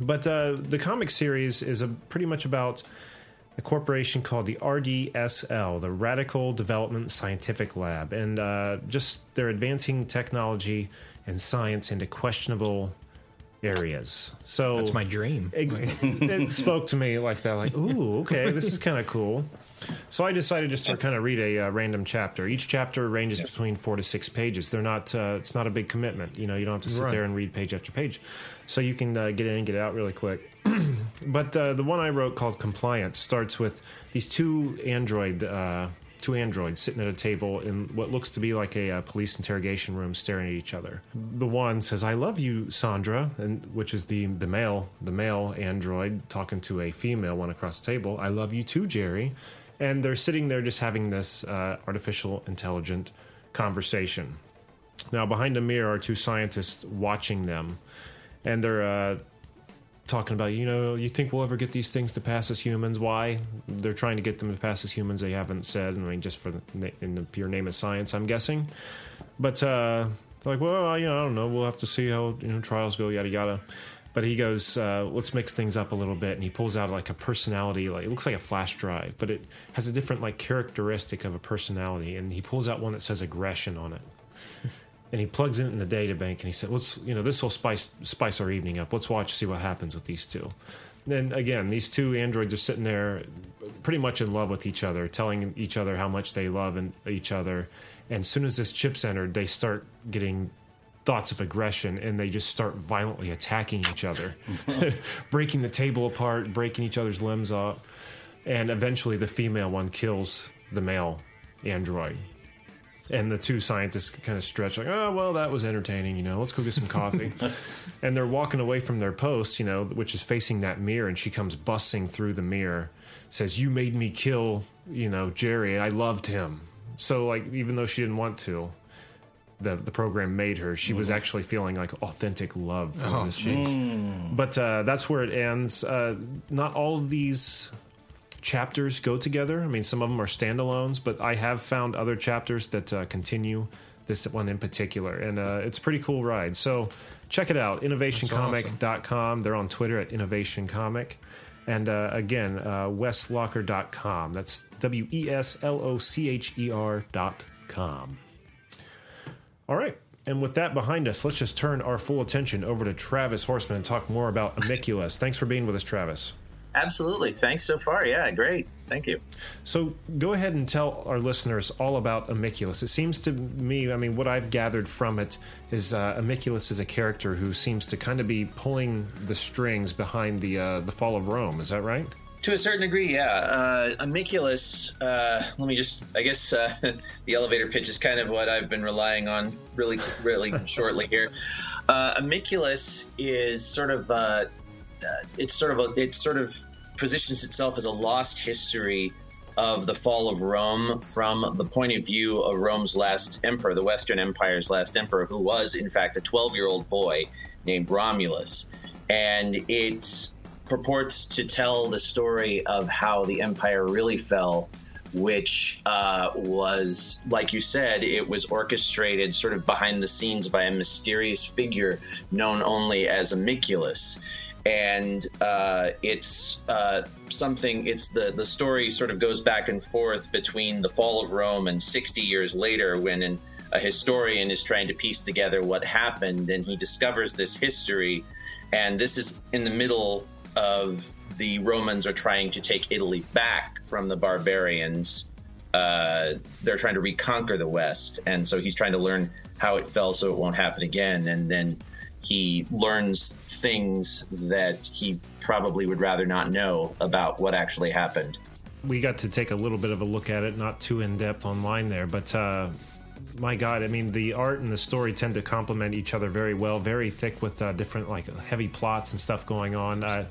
But uh, the comic series is a, pretty much about a corporation called the RDSL, the Radical Development Scientific Lab, and uh, just they're advancing technology and science into questionable areas. So That's my dream. it, it spoke to me like that, like, ooh, okay, this is kind of cool. So I decided just to kind of read a uh, random chapter. Each chapter ranges between four to six pages. They're not. Uh, it's not a big commitment. You know, you don't have to sit Right. there and read page after page. So you can uh, get in and get out really quick. but uh, the one I wrote called Compliance starts with these two android. Two androids sitting at a table in what looks to be like a, uh police interrogation room, staring at each other. The one says, "I love you, Sandra," and which is the the male the male android talking to a female one across the table. "I love you too, Jerry," and they're sitting there just having this uh, artificial intelligent conversation. Now, behind a mirror are two scientists watching them, and they're uh, talking about, you know, you think we'll ever get these things to pass as humans? Why? They're trying to get them to pass as humans. They haven't said. I mean, just for the, in the pure name of science, I'm guessing. But uh, like, well, you know, I don't know. We'll have to see how you know trials go, yada yada. But he goes, uh, let's mix things up a little bit, and he pulls out like a personality, like it looks like a flash drive, but it has a different like characteristic of a personality, and he pulls out one that says aggression on it and he plugs it in the data bank and he said let's you know this will spice spice our evening up. Let's watch see what happens with these two. Then again these two androids are sitting there pretty much in love with each other telling each other how much they love and each other. And as soon as this chip's entered they start getting thoughts of aggression and they just start violently attacking each other breaking the table apart breaking each other's limbs off and eventually the female one kills the male android and the two scientists kind of stretch like oh well that was entertaining you know let's go get some coffee. And they're walking away from their post you know which is facing that mirror and she comes busting through the mirror says you made me kill you know jerry i loved him. So like even though she didn't want to the the program made her. She was actually feeling like authentic love from this thing but uh, that's where it ends. Uh, not all of these chapters go together. I mean, some of them are standalones, but I have found other chapters that uh, continue this one in particular, and uh, it's a pretty cool ride. So check it out, innovationcomic.com. They're on Twitter at innovationcomic. And uh, again, uh, weslocher.com. That's W E S L O C H E R.com. All right. And with that behind us, let's just turn our full attention over to Travis Horseman and talk more about Amiculus. Thanks for being with us, Travis. Absolutely. Thanks so far. Yeah, great. Thank you. So go ahead and tell our listeners all about Amiculus. It seems to me, I mean, what I've gathered from it is uh, Amiculus is a character who seems to kind of be pulling the strings behind the uh, the fall of Rome. Is that right? To a certain degree, yeah. Uh, Amiculus, uh, let me just, I guess uh, the elevator pitch is kind of what I've been relying on really, really shortly here. Uh, Amiculus is sort of, uh, it's sort of, a, it sort of positions itself as a lost history of the fall of Rome from the point of view of Rome's last emperor, the Western Empire's last emperor, who was, in fact, a 12 year old boy named Romulus. And it purports to tell the story of how the empire really fell, which uh, was, like you said, it was orchestrated sort of behind the scenes by a mysterious figure known only as Amiculus. And uh, it's uh, something. It's the the story sort of goes back and forth between the fall of Rome and 60 years later, when an, a historian is trying to piece together what happened, and he discovers this history. And this is in the middle of the Romans are trying to take Italy back from the barbarians. Uh, they're trying to reconquer the West, and so he's trying to learn how it fell so it won't happen again. And then he learns things that he probably would rather not know about what actually happened. We got to take a little bit of a look at it, not too in depth online there, but uh, my God, I mean, the art and the story tend to complement each other very well. Very thick with uh, different like heavy plots and stuff going on. Uh,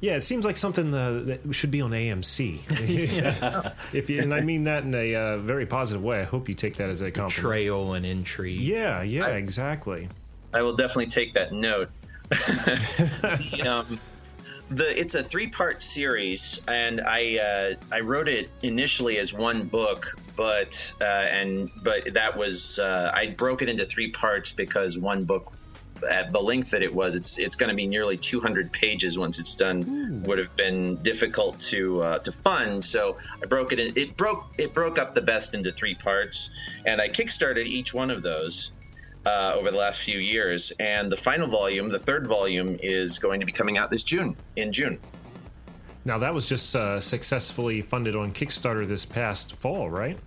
yeah, it seems like something uh, that should be on AMC. if you, and I mean that in a uh, very positive way. I hope you take that as a compliment. Betrayal and intrigue. Yeah, yeah, exactly. I will definitely take that note. The, um, the it's a three part series, and I uh, I wrote it initially as one book, but uh, and but that was uh, I broke it into three parts because one book at the length that it was, it's it's going to be nearly 200 pages once it's done. Would have been difficult to uh, to fund, so I broke it. In, it broke it broke up the best into three parts, and I kickstarted each one of those uh, over the last few years. And the final volume, the third volume, is going to be coming out this June. In June. Now that was just uh, successfully funded on Kickstarter this past fall, right?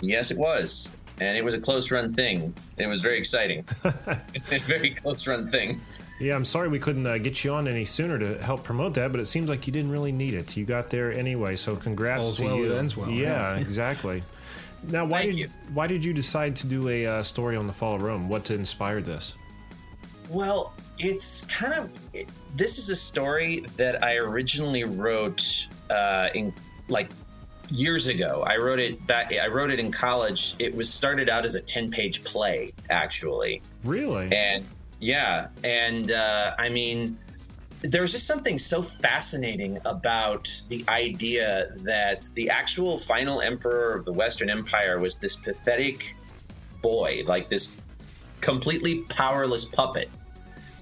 Yes, it was, and it was a close run thing. It was very exciting. very close run thing. Yeah, I'm sorry we couldn't uh, get you on any sooner to help promote that, but it seems like you didn't really need it. You got there anyway, so congrats All's to well you. that ends well, Yeah, yeah. exactly. Now, why Thank did you. why did you decide to do a uh, story on the fall of Rome? What inspired this? Well, it's kind of it, this is a story that I originally wrote uh, in like years ago. I wrote it back. I wrote it in college. It was started out as a ten page play, actually, Really? and yeah, and uh, I mean, there was just something so fascinating about the idea that the actual final emperor of the Western Empire was this pathetic boy, like this completely powerless puppet.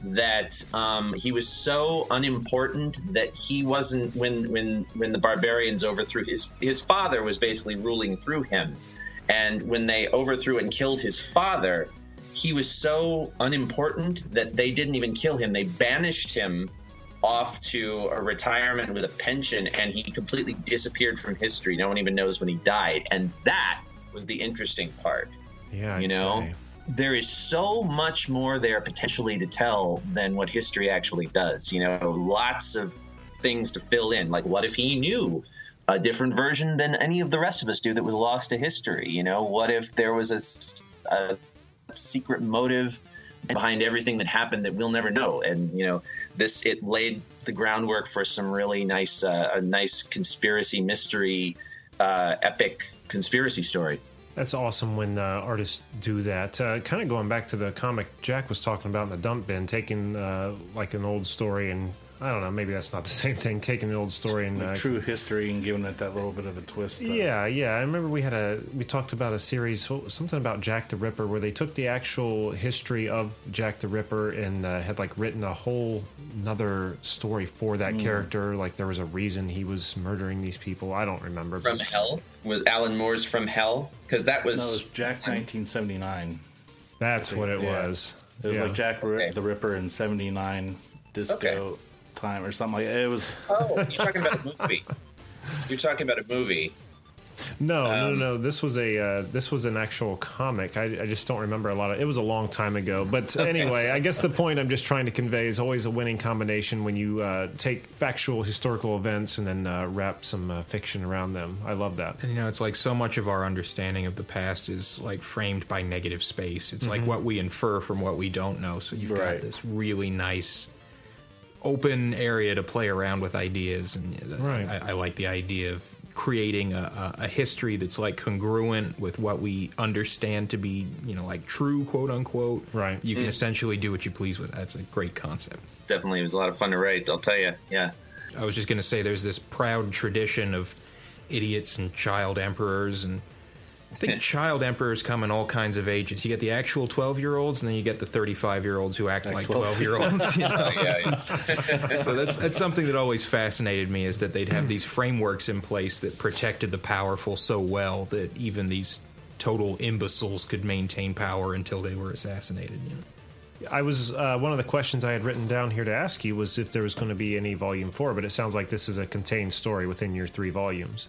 That um, he was so unimportant that he wasn't when when when the barbarians overthrew his his father was basically ruling through him, and when they overthrew and killed his father, he was so unimportant that they didn't even kill him. They banished him off to a retirement with a pension, and he completely disappeared from history. No one even knows when he died, and that was the interesting part. yeah, you I'd know, say. there is so much more there potentially to tell than what history actually does. You know, lots of things to fill in. Like, what if he knew a different version than any of the rest of us do that was lost to history? You know, what if there was a secret motive behind everything that happened that we'll never know? And you know, this it laid the groundwork for some really nice, uh, a nice conspiracy mystery, uh, epic conspiracy story. That's awesome when uh, artists do that. Uh, kind of going back to the comic Jack was talking about in the dump bin, taking uh, like an old story and I don't know, maybe that's not the same thing. Taking the old story and uh, True history and giving it that little bit of a twist. uh, Yeah, yeah. I remember we had a we talked about a series something about Jack the Ripper where they took the actual history of Jack the Ripper and uh, had like written a whole another story for that character. Like there was a reason he was murdering these people. I don't remember. From Hell with Alan Moore's From Hell because that was, No, it was Jack 1979. That's what it Yeah. was. It was Yeah. like Jack Okay. the Ripper in 79 disco Okay. Time or something like It was oh you're talking about a movie you're talking about a movie No, no, Um, no. This was a uh, this was an actual comic. I, I just don't remember a lot of. It was a long time ago. But anyway, I guess the point I'm just trying to convey is always a winning combination when you uh, take factual historical events and then uh, wrap some uh, fiction around them. I love that. And you know, it's like so much of our understanding of the past is like framed by negative space. It's like what we infer from what we don't know. So you've Right. got this really nice open area to play around with ideas, and uh, Right. I, I like the idea of creating a, a, a history that's like congruent with what we understand to be, you know, like true, quote unquote. Right. You can essentially do what you please with. That's a great concept. definitely it was a lot of fun to write i'll tell you yeah I was just going to say there's this proud tradition of idiots and child emperors and I think child emperors come in all kinds of ages. You get the actual 12 year olds and then you get the 35 year olds who act like 12 year olds. oh, yeah, yeah. so that's that's something that always fascinated me is that they'd have these frameworks in place that protected the powerful so well that even these total imbeciles could maintain power until they were assassinated. You know? I was uh, one of the questions I had written down here to ask you was if there was going to be any volume four, but it sounds like this is a contained story within your three volumes.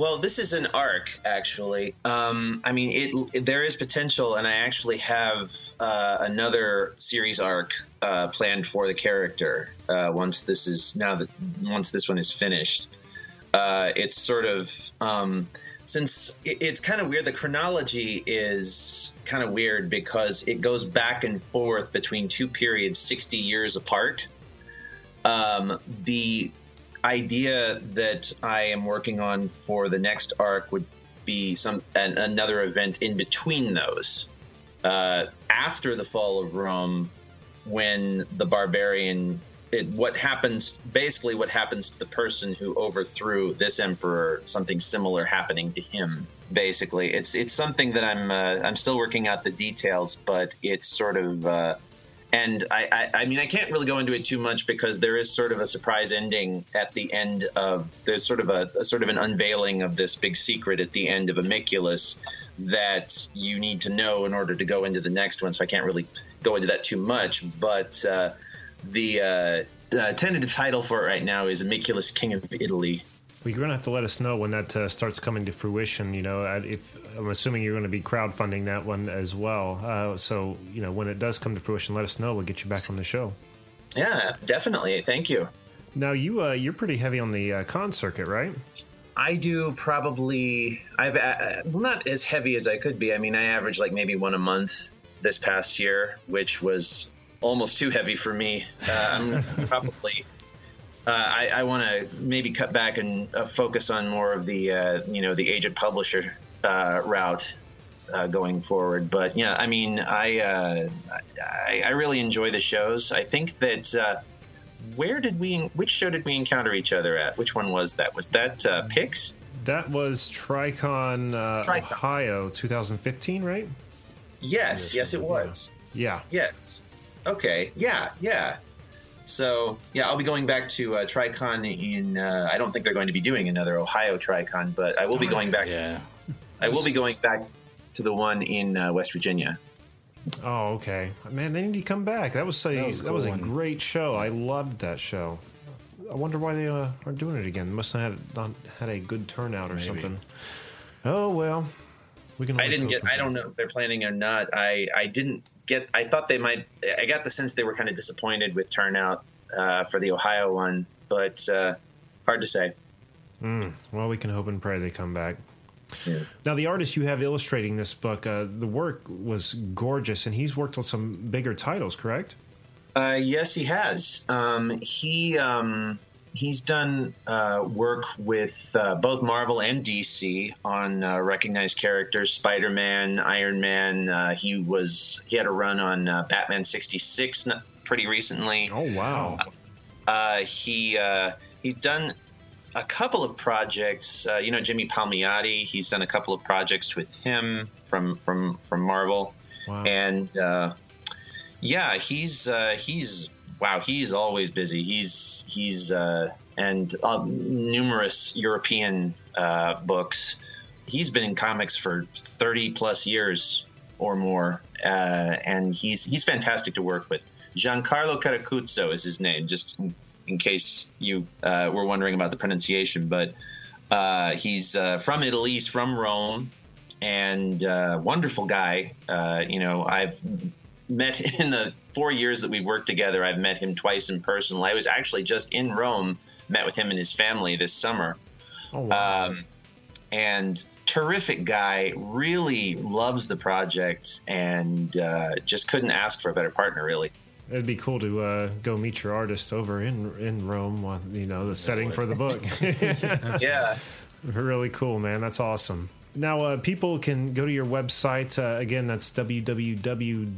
Well, this is an arc, actually. Um, I mean, it, it- there is potential, and I actually have uh, another series arc uh, planned for the character uh, once this is now that once this one is finished. Uh, it's sort of um, since it, it's kind of weird. The chronology is kind of weird because it goes back and forth between two periods, sixty years apart. Um, the idea that I am working on for the next arc would be some an, another event in between those. Uh, after the fall of Rome, when the barbarian, it, what happens basically what happens to the person who overthrew this emperor, something similar happening to him. Basically, it's it's something that I'm uh, I'm still working out the details, but it's sort of. And I, I, I mean, I can't really go into it too much because there is sort of a surprise ending at the end of. There's sort of a, a sort of an unveiling of this big secret at the end of Amiculus that you need to know in order to go into the next one. So I can't really go into that too much. But uh, the uh, uh, tentative title for it right now is Amiculus King of Italy. Well, you're gonna have to let us know when that uh, starts coming to fruition. You know, if I'm assuming you're going to be crowdfunding that one as well. Uh, so you know, when it does come to fruition, let us know. We'll get you back on the show. Yeah, definitely. Thank you. Now you uh, you're pretty heavy on the uh, con circuit, right? I do probably. I've uh, well, not as heavy as I could be. I mean, I average like maybe one a month this past year, which was almost too heavy for me. Uh, I'm probably. Uh, I, I want to maybe cut back and uh, focus on more of the uh, you know the agent publisher uh, route uh, going forward. But yeah, I mean, I, uh, I I really enjoy the shows. I think that uh, where did we which show did we encounter each other at? Which one was that? Was that uh, Pix? That was Tricon, uh, Tricon. Ohio 2015, right? Yes, yes, it was. Yeah. Yes. Okay. Yeah. Yeah. So yeah, I'll be going back to uh, Tricon in. Uh, I don't think they're going to be doing another Ohio Tricon, but I will be going back. Yeah. I will be going back to the one in uh, West Virginia. Oh, okay. Man, they need to come back. That was a that was was, a a one. great show. I loved that show. I wonder why they uh, aren't doing it again. Must have had not had a good turnout or something. Oh well, we can. I didn't get. I don't know if they're planning or not. I I didn't get. I thought they might. I got the sense they were kind of disappointed with turnout uh, for the Ohio one, but uh, hard to say. Well, we can hope and pray they come back. Yeah. Now, the artist you have illustrating this book, uh, the work was gorgeous, and he's worked on some bigger titles, correct? Uh, yes, he has. Um, he um, he's done uh, work with uh, both Marvel and DC on uh, recognized characters: Spider-Man, Iron Man. Uh, he was he had a run on uh, Batman '66 pretty recently. Oh wow! Uh, he uh, he's done a couple of projects. Uh, you know, Jimmy Palmiotti. He's done a couple of projects with him from from from Marvel, Wow. and uh, yeah, he's uh, he's wow. He's always busy. He's he's uh, and uh, numerous European uh, books. He's been in comics for thirty plus years or more, uh, and he's he's fantastic to work with. Giancarlo Caracuzzo is his name, just in, in case you uh, were wondering about the pronunciation. But uh, he's from Italy, he's from Rome, and wonderful guy. You know, I've met in the four years that we've worked together. I've met him twice in person. I was actually just in Rome, met with him and his family this summer Oh wow! um, and terrific guy really loves the project and uh, just couldn't ask for a better partner really It'd be cool to uh, go meet your artist over in in Rome. while, You know, the setting for the book. yeah really cool, man. That's awesome. Now, uh, people can go to your website. Uh, again, that's www.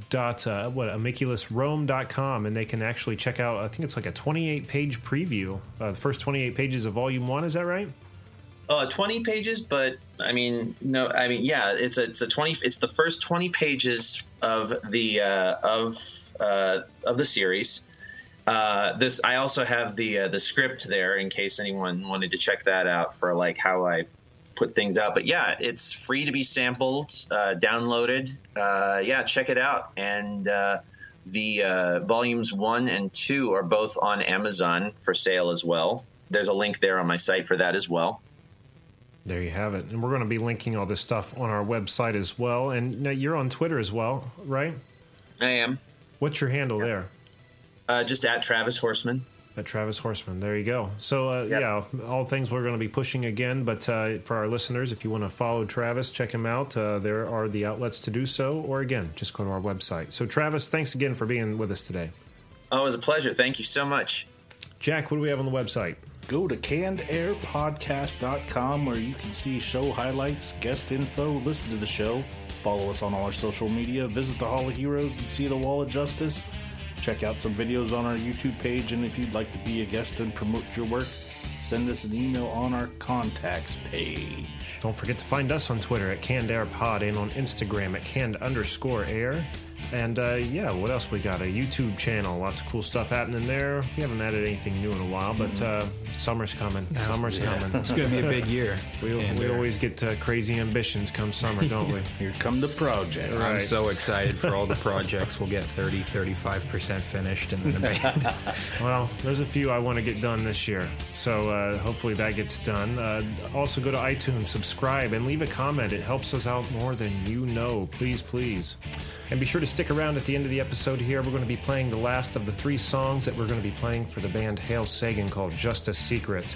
Uh, and they can actually check out, I think it's like a 28 page preview, uh, the first 28 pages of volume one. Is that right? uh, 20 pages but i mean no i mean yeah it's a, it's a 20 it's the first 20 pages of the uh, of uh, of the series uh, this I also have the uh, the script there in case anyone wanted to check that out for like how I put things out. But yeah, it's free to be sampled, uh, downloaded. Uh, yeah, check it out. And uh, the uh, volumes one and two are both on Amazon for sale as well. There's a link there on my site for that as well. There you have it. And we're going to be linking all this stuff on our website as well. And now you're on Twitter as well, right? I am What's your handle there? uh, just at Travis Horseman. At Travis Horseman. There you go. So, uh, Yep. yeah, all things we're going to be pushing again. But uh, for our listeners, if you want to follow Travis, check him out. Uh, there are the outlets to do so. Or again, just go to our website. So, Travis, thanks again for being with us today. Oh, it was a pleasure. Thank you so much. Jack, what do we have on the website? Go to cannedairpodcast.com where you can see show highlights, guest info, listen to the show, follow us on all our social media, visit the Hall of Heroes and see the Wall of Justice, check out some videos on our YouTube page, and if you'd like to be a guest and promote your work, send us an email on our contacts page. Don't forget to find us on Twitter at Canned Air Pod and on Instagram at canned underscore air. And uh, yeah, what else we got? A YouTube channel, lots of cool stuff happening there. We haven't added anything new in a while, but uh, summer's coming. Summer's coming. It's going to be a big year. We, we uh, always get uh, crazy ambitions come summer, don't we? Here come the project. I'm so excited for all the projects. We'll get 30, 35% finished in the band. Well, there's a few I want to get done this year, so uh, hopefully that gets done. Uh, also, go to iTunes, subscribe, and leave a comment. It helps us out more than you know. Please, please. And be sure to stick around at the end of the episode here. We're going to be playing the last of the three songs that we're going to be playing for the band Hail Sagan called Just a Secret.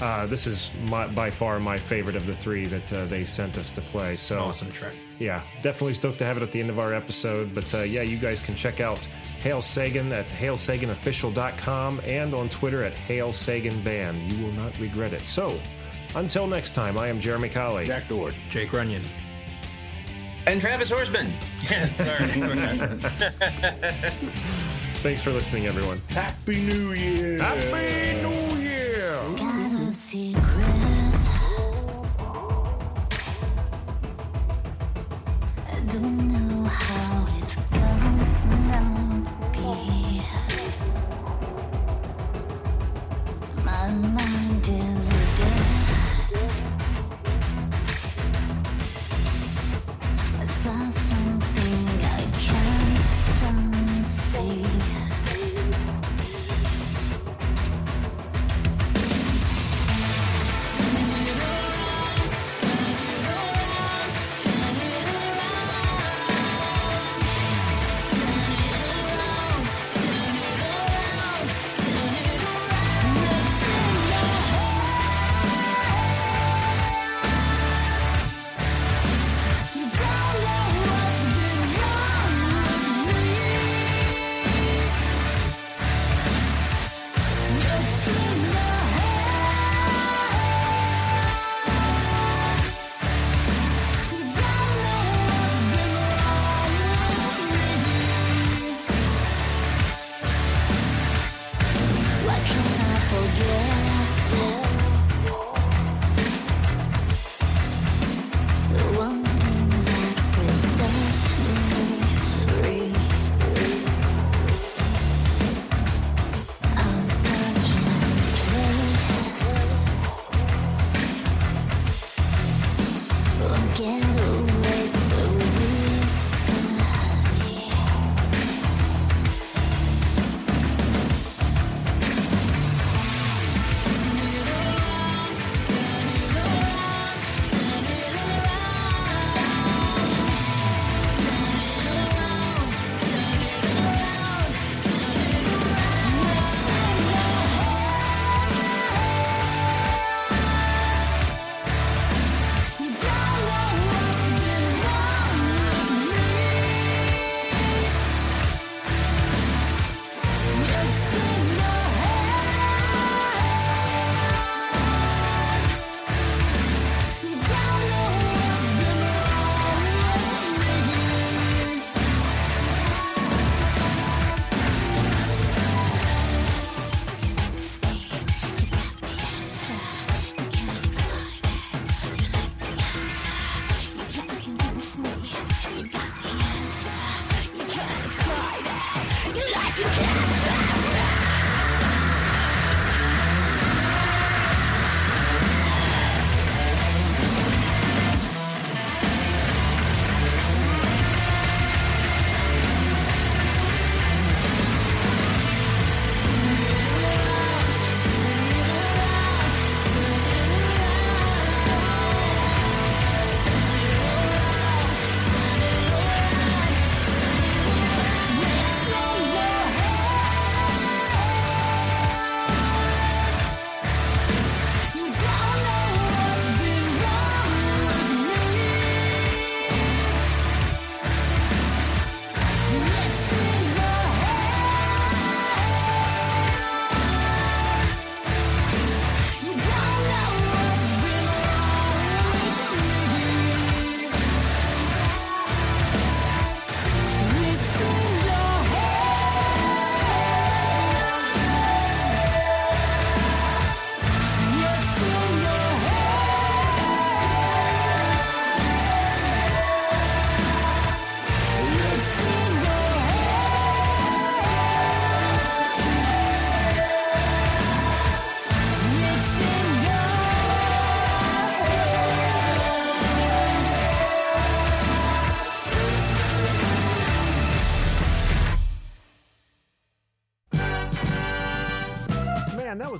Uh, this is my, by far my favorite of the three that uh, they sent us to play. So awesome track. yeah, definitely stoked to have it at the end of our episode. But uh, yeah, you guys can check out Hail Sagan at hailsaganofficial.com and on Twitter at Hail Sagan Band. You will not regret it. So, until next time, I am Jeremy Colley. Jack Dord. Jake Runyon. And Travis Horseman. Yeah, sorry. Thanks for listening, everyone. Happy New Year. Happy New Year! Got a secret. I don't know how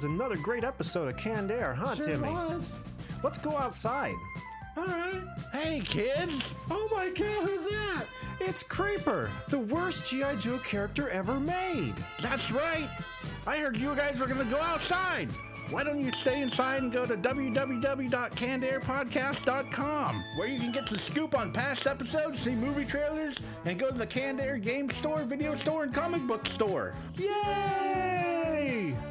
another great episode of Canned Air, huh, Timmy? Was. Let's go outside. All right. Hey, kids! Oh my god, who's that? It's Creeper, the worst G.I. Joe character ever made. That's right. I heard you guys were going to go outside. Why don't you stay inside and go to www.cannedairpodcast.com, where you can get the scoop on past episodes, see movie trailers, and go to the Canned Air game store, video store, and comic book store. Yay!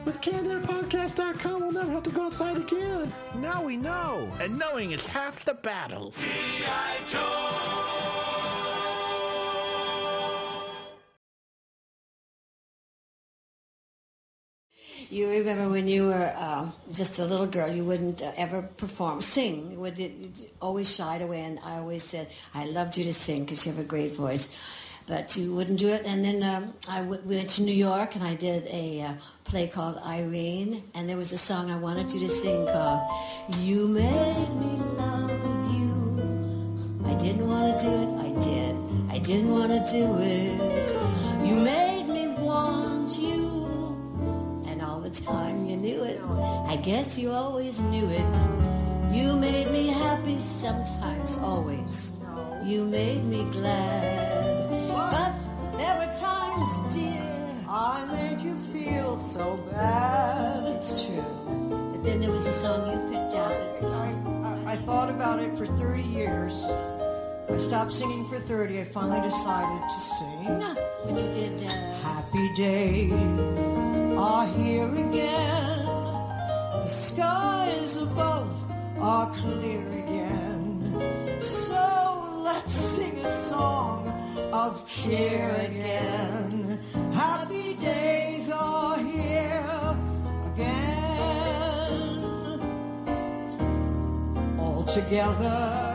With CannedAirPodcast.com, we'll never have to go outside again. Now we know. And knowing is half the battle. You remember when you were uh, just a little girl, you wouldn't uh, ever perform, sing. You would you always shied away, and I always said I loved you to sing because you have a great voice, but you wouldn't do it. And then um, I w- we went to New York, and I did a uh, play called Irene, and there was a song I wanted you to sing called "You Made Me Love You." I didn't want to do it. I did. I didn't want to do it. You made me want you. And all the time you knew it. I guess you always knew it. You made me happy sometimes, always. You made me glad. But there were times, dear, I made you feel so bad. It's true. But then there was a song you picked out that I, I, I thought about it for 30 years. I stopped singing for 30. I finally decided to sing. when you did. Uh, Happy days are here again. The skies above are clear again. So let's sing a song of cheer again. Happy days are here again. All together,